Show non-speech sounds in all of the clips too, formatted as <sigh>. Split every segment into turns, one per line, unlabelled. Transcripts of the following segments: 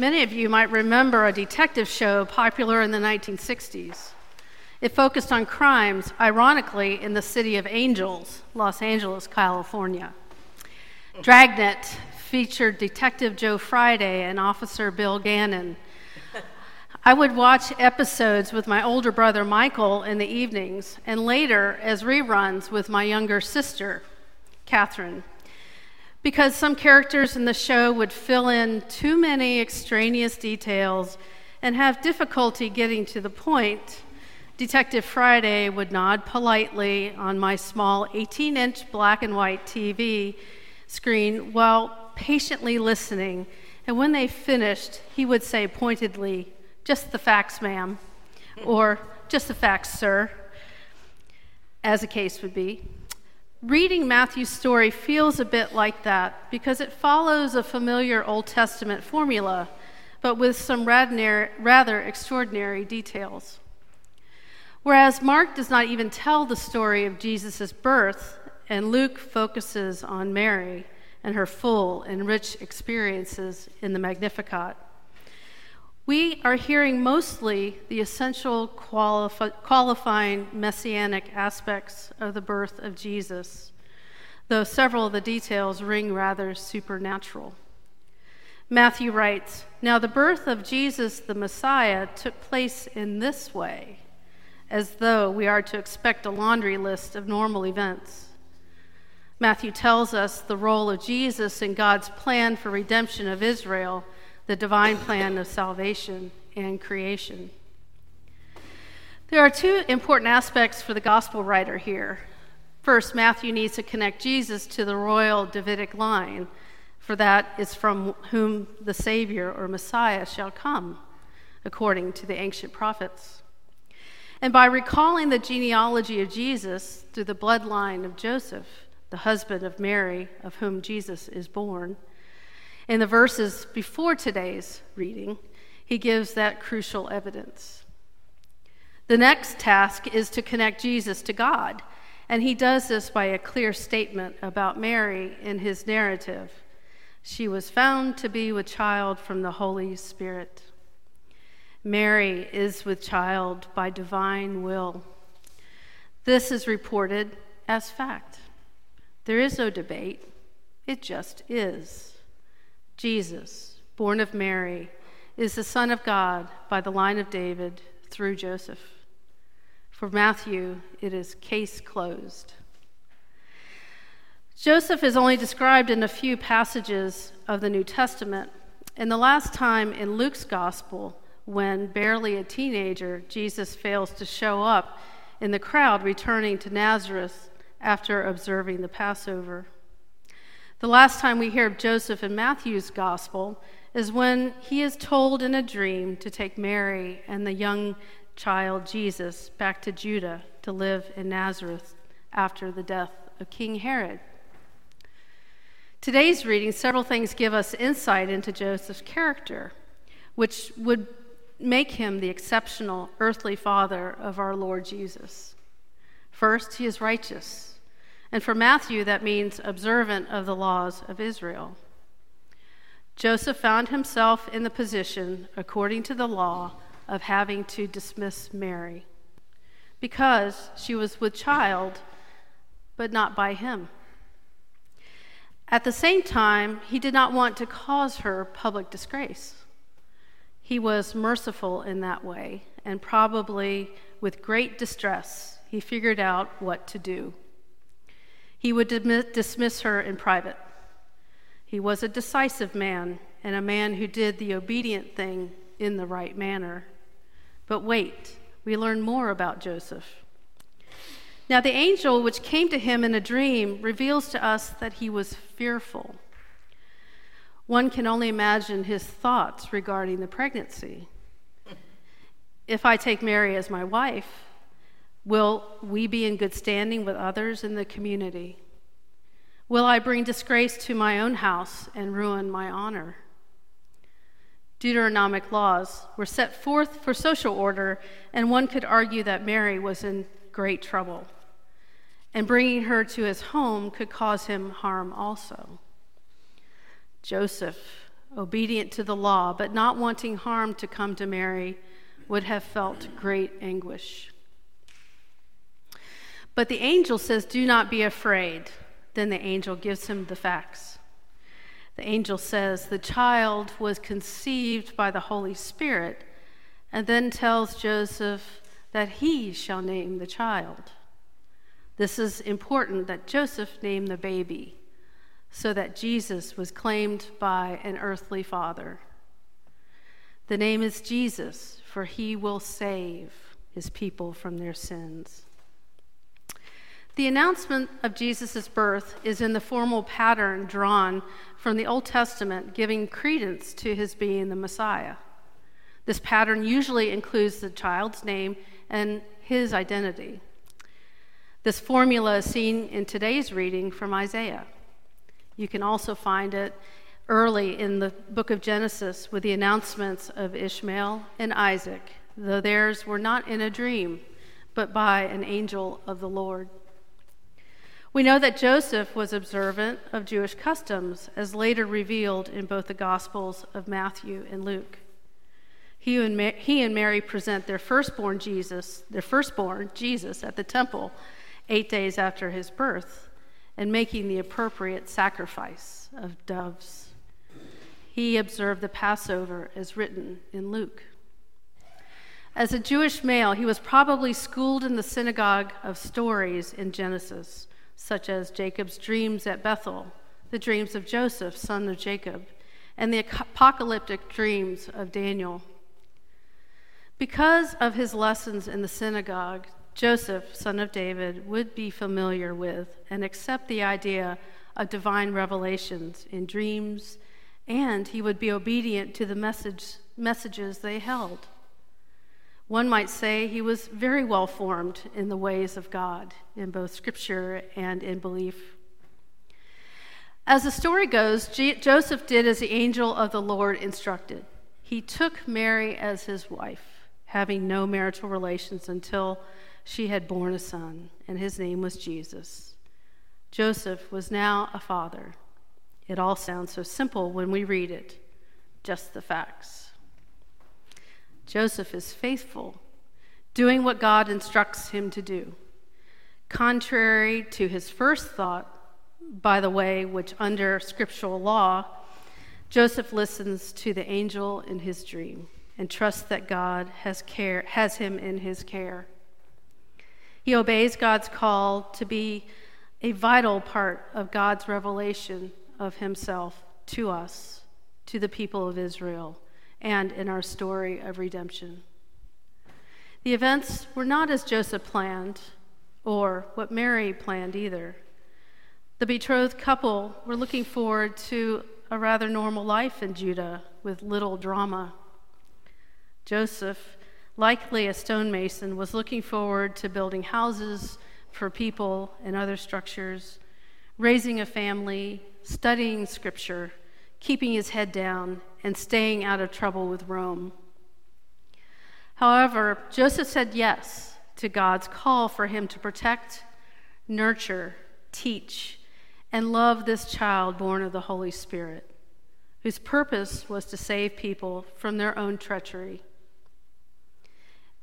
Many of you might remember a detective show popular in the 1960s. It focused on crimes, ironically, in the city of Angels, Los Angeles, California. Dragnet featured Detective Joe Friday and Officer Bill Gannon. I would watch episodes with my older brother Michael in the evenings, and later as reruns with my younger sister, Catherine because some characters in the show would fill in too many extraneous details and have difficulty getting to the point, Detective Friday would nod politely on my small 18 inch black and white TV screen while patiently listening. And when they finished, he would say pointedly, Just the facts, ma'am, or Just the facts, sir, as the case would be. Reading Matthew's story feels a bit like that because it follows a familiar Old Testament formula, but with some rather extraordinary details. Whereas Mark does not even tell the story of Jesus' birth, and Luke focuses on Mary and her full and rich experiences in the Magnificat. We are hearing mostly the essential qualifi- qualifying messianic aspects of the birth of Jesus, though several of the details ring rather supernatural. Matthew writes Now the birth of Jesus the Messiah took place in this way, as though we are to expect a laundry list of normal events. Matthew tells us the role of Jesus in God's plan for redemption of Israel the divine plan of salvation and creation. There are two important aspects for the gospel writer here. First, Matthew needs to connect Jesus to the royal Davidic line, for that is from whom the Savior or Messiah shall come, according to the ancient prophets. And by recalling the genealogy of Jesus through the bloodline of Joseph, the husband of Mary, of whom Jesus is born, in the verses before today's reading, he gives that crucial evidence. The next task is to connect Jesus to God, and he does this by a clear statement about Mary in his narrative. She was found to be with child from the Holy Spirit. Mary is with child by divine will. This is reported as fact. There is no debate, it just is. Jesus, born of Mary, is the Son of God by the line of David through Joseph. For Matthew, it is case closed. Joseph is only described in a few passages of the New Testament, and the last time in Luke's gospel, when barely a teenager, Jesus fails to show up in the crowd returning to Nazareth after observing the Passover. The last time we hear of Joseph in Matthew's gospel is when he is told in a dream to take Mary and the young child Jesus back to Judah to live in Nazareth after the death of King Herod. Today's reading, several things give us insight into Joseph's character, which would make him the exceptional earthly father of our Lord Jesus. First, he is righteous. And for Matthew, that means observant of the laws of Israel. Joseph found himself in the position, according to the law, of having to dismiss Mary because she was with child, but not by him. At the same time, he did not want to cause her public disgrace. He was merciful in that way, and probably with great distress, he figured out what to do. He would dismiss her in private. He was a decisive man and a man who did the obedient thing in the right manner. But wait, we learn more about Joseph. Now, the angel which came to him in a dream reveals to us that he was fearful. One can only imagine his thoughts regarding the pregnancy. If I take Mary as my wife, Will we be in good standing with others in the community? Will I bring disgrace to my own house and ruin my honor? Deuteronomic laws were set forth for social order, and one could argue that Mary was in great trouble, and bringing her to his home could cause him harm also. Joseph, obedient to the law, but not wanting harm to come to Mary, would have felt great anguish. But the angel says, Do not be afraid. Then the angel gives him the facts. The angel says, The child was conceived by the Holy Spirit, and then tells Joseph that he shall name the child. This is important that Joseph name the baby so that Jesus was claimed by an earthly father. The name is Jesus, for he will save his people from their sins. The announcement of Jesus' birth is in the formal pattern drawn from the Old Testament, giving credence to his being the Messiah. This pattern usually includes the child's name and his identity. This formula is seen in today's reading from Isaiah. You can also find it early in the book of Genesis with the announcements of Ishmael and Isaac, though theirs were not in a dream, but by an angel of the Lord. We know that Joseph was observant of Jewish customs, as later revealed in both the Gospels of Matthew and Luke. He and, Ma- he and Mary present their firstborn Jesus, their firstborn Jesus, at the temple eight days after his birth and making the appropriate sacrifice of doves. He observed the Passover as written in Luke. As a Jewish male, he was probably schooled in the synagogue of stories in Genesis, such as Jacob's dreams at Bethel, the dreams of Joseph, son of Jacob, and the apocalyptic dreams of Daniel. Because of his lessons in the synagogue, Joseph, son of David, would be familiar with and accept the idea of divine revelations in dreams, and he would be obedient to the message, messages they held. One might say he was very well formed in the ways of God, in both scripture and in belief. As the story goes, G- Joseph did as the angel of the Lord instructed. He took Mary as his wife, having no marital relations until she had borne a son, and his name was Jesus. Joseph was now a father. It all sounds so simple when we read it, just the facts. Joseph is faithful, doing what God instructs him to do. Contrary to his first thought, by the way, which under scriptural law, Joseph listens to the angel in his dream and trusts that God has, care, has him in his care. He obeys God's call to be a vital part of God's revelation of himself to us, to the people of Israel, and in our story of redemption. The events were not as Joseph planned or what Mary planned either. The betrothed couple were looking forward to a rather normal life in Judah with little drama. Joseph likely a stonemason, was looking forward to building houses for people and other structures, raising a family, studying scripture, keeping his head down, and staying out of trouble with Rome. However, Joseph said yes to God's call for him to protect, nurture, teach, and love this child born of the Holy Spirit, whose purpose was to save people from their own treachery.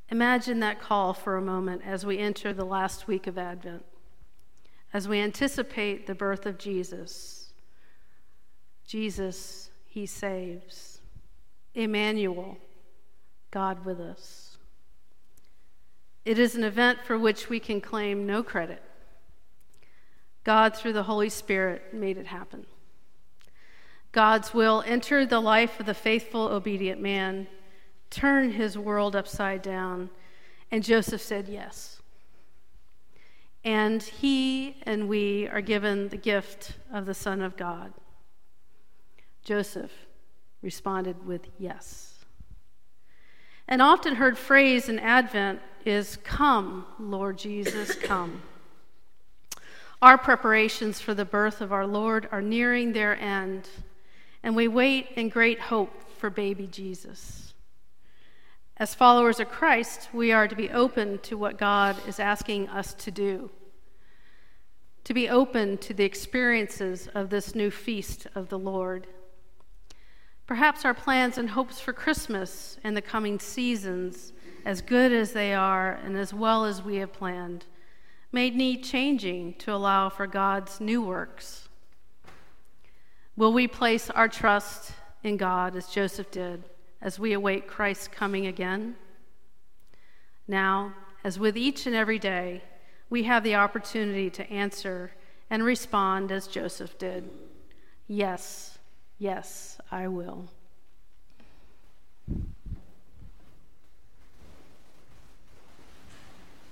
Imagine that call for a moment as we enter the last week of Advent, as we anticipate the birth of Jesus. Jesus, He saves. Emmanuel, God with us. It is an event for which we can claim no credit. God, through the Holy Spirit, made it happen. God's will entered the life of the faithful, obedient man turn his world upside down? And Joseph said yes. And he and we are given the gift of the Son of God. Joseph responded with yes. An often heard phrase in Advent is, Come, Lord Jesus, <coughs> come. Our preparations for the birth of our Lord are nearing their end, and we wait in great hope for baby Jesus. As followers of Christ, we are to be open to what God is asking us to do, to be open to the experiences of this new feast of the Lord, Perhaps our plans and hopes for Christmas and the coming seasons, as good as they are and as well as we have planned, may need changing to allow for God's new works. Will we place our trust in God as Joseph did as we await Christ's coming again? Now, as with each and every day, we have the opportunity to answer and respond as Joseph did Yes, yes, I will.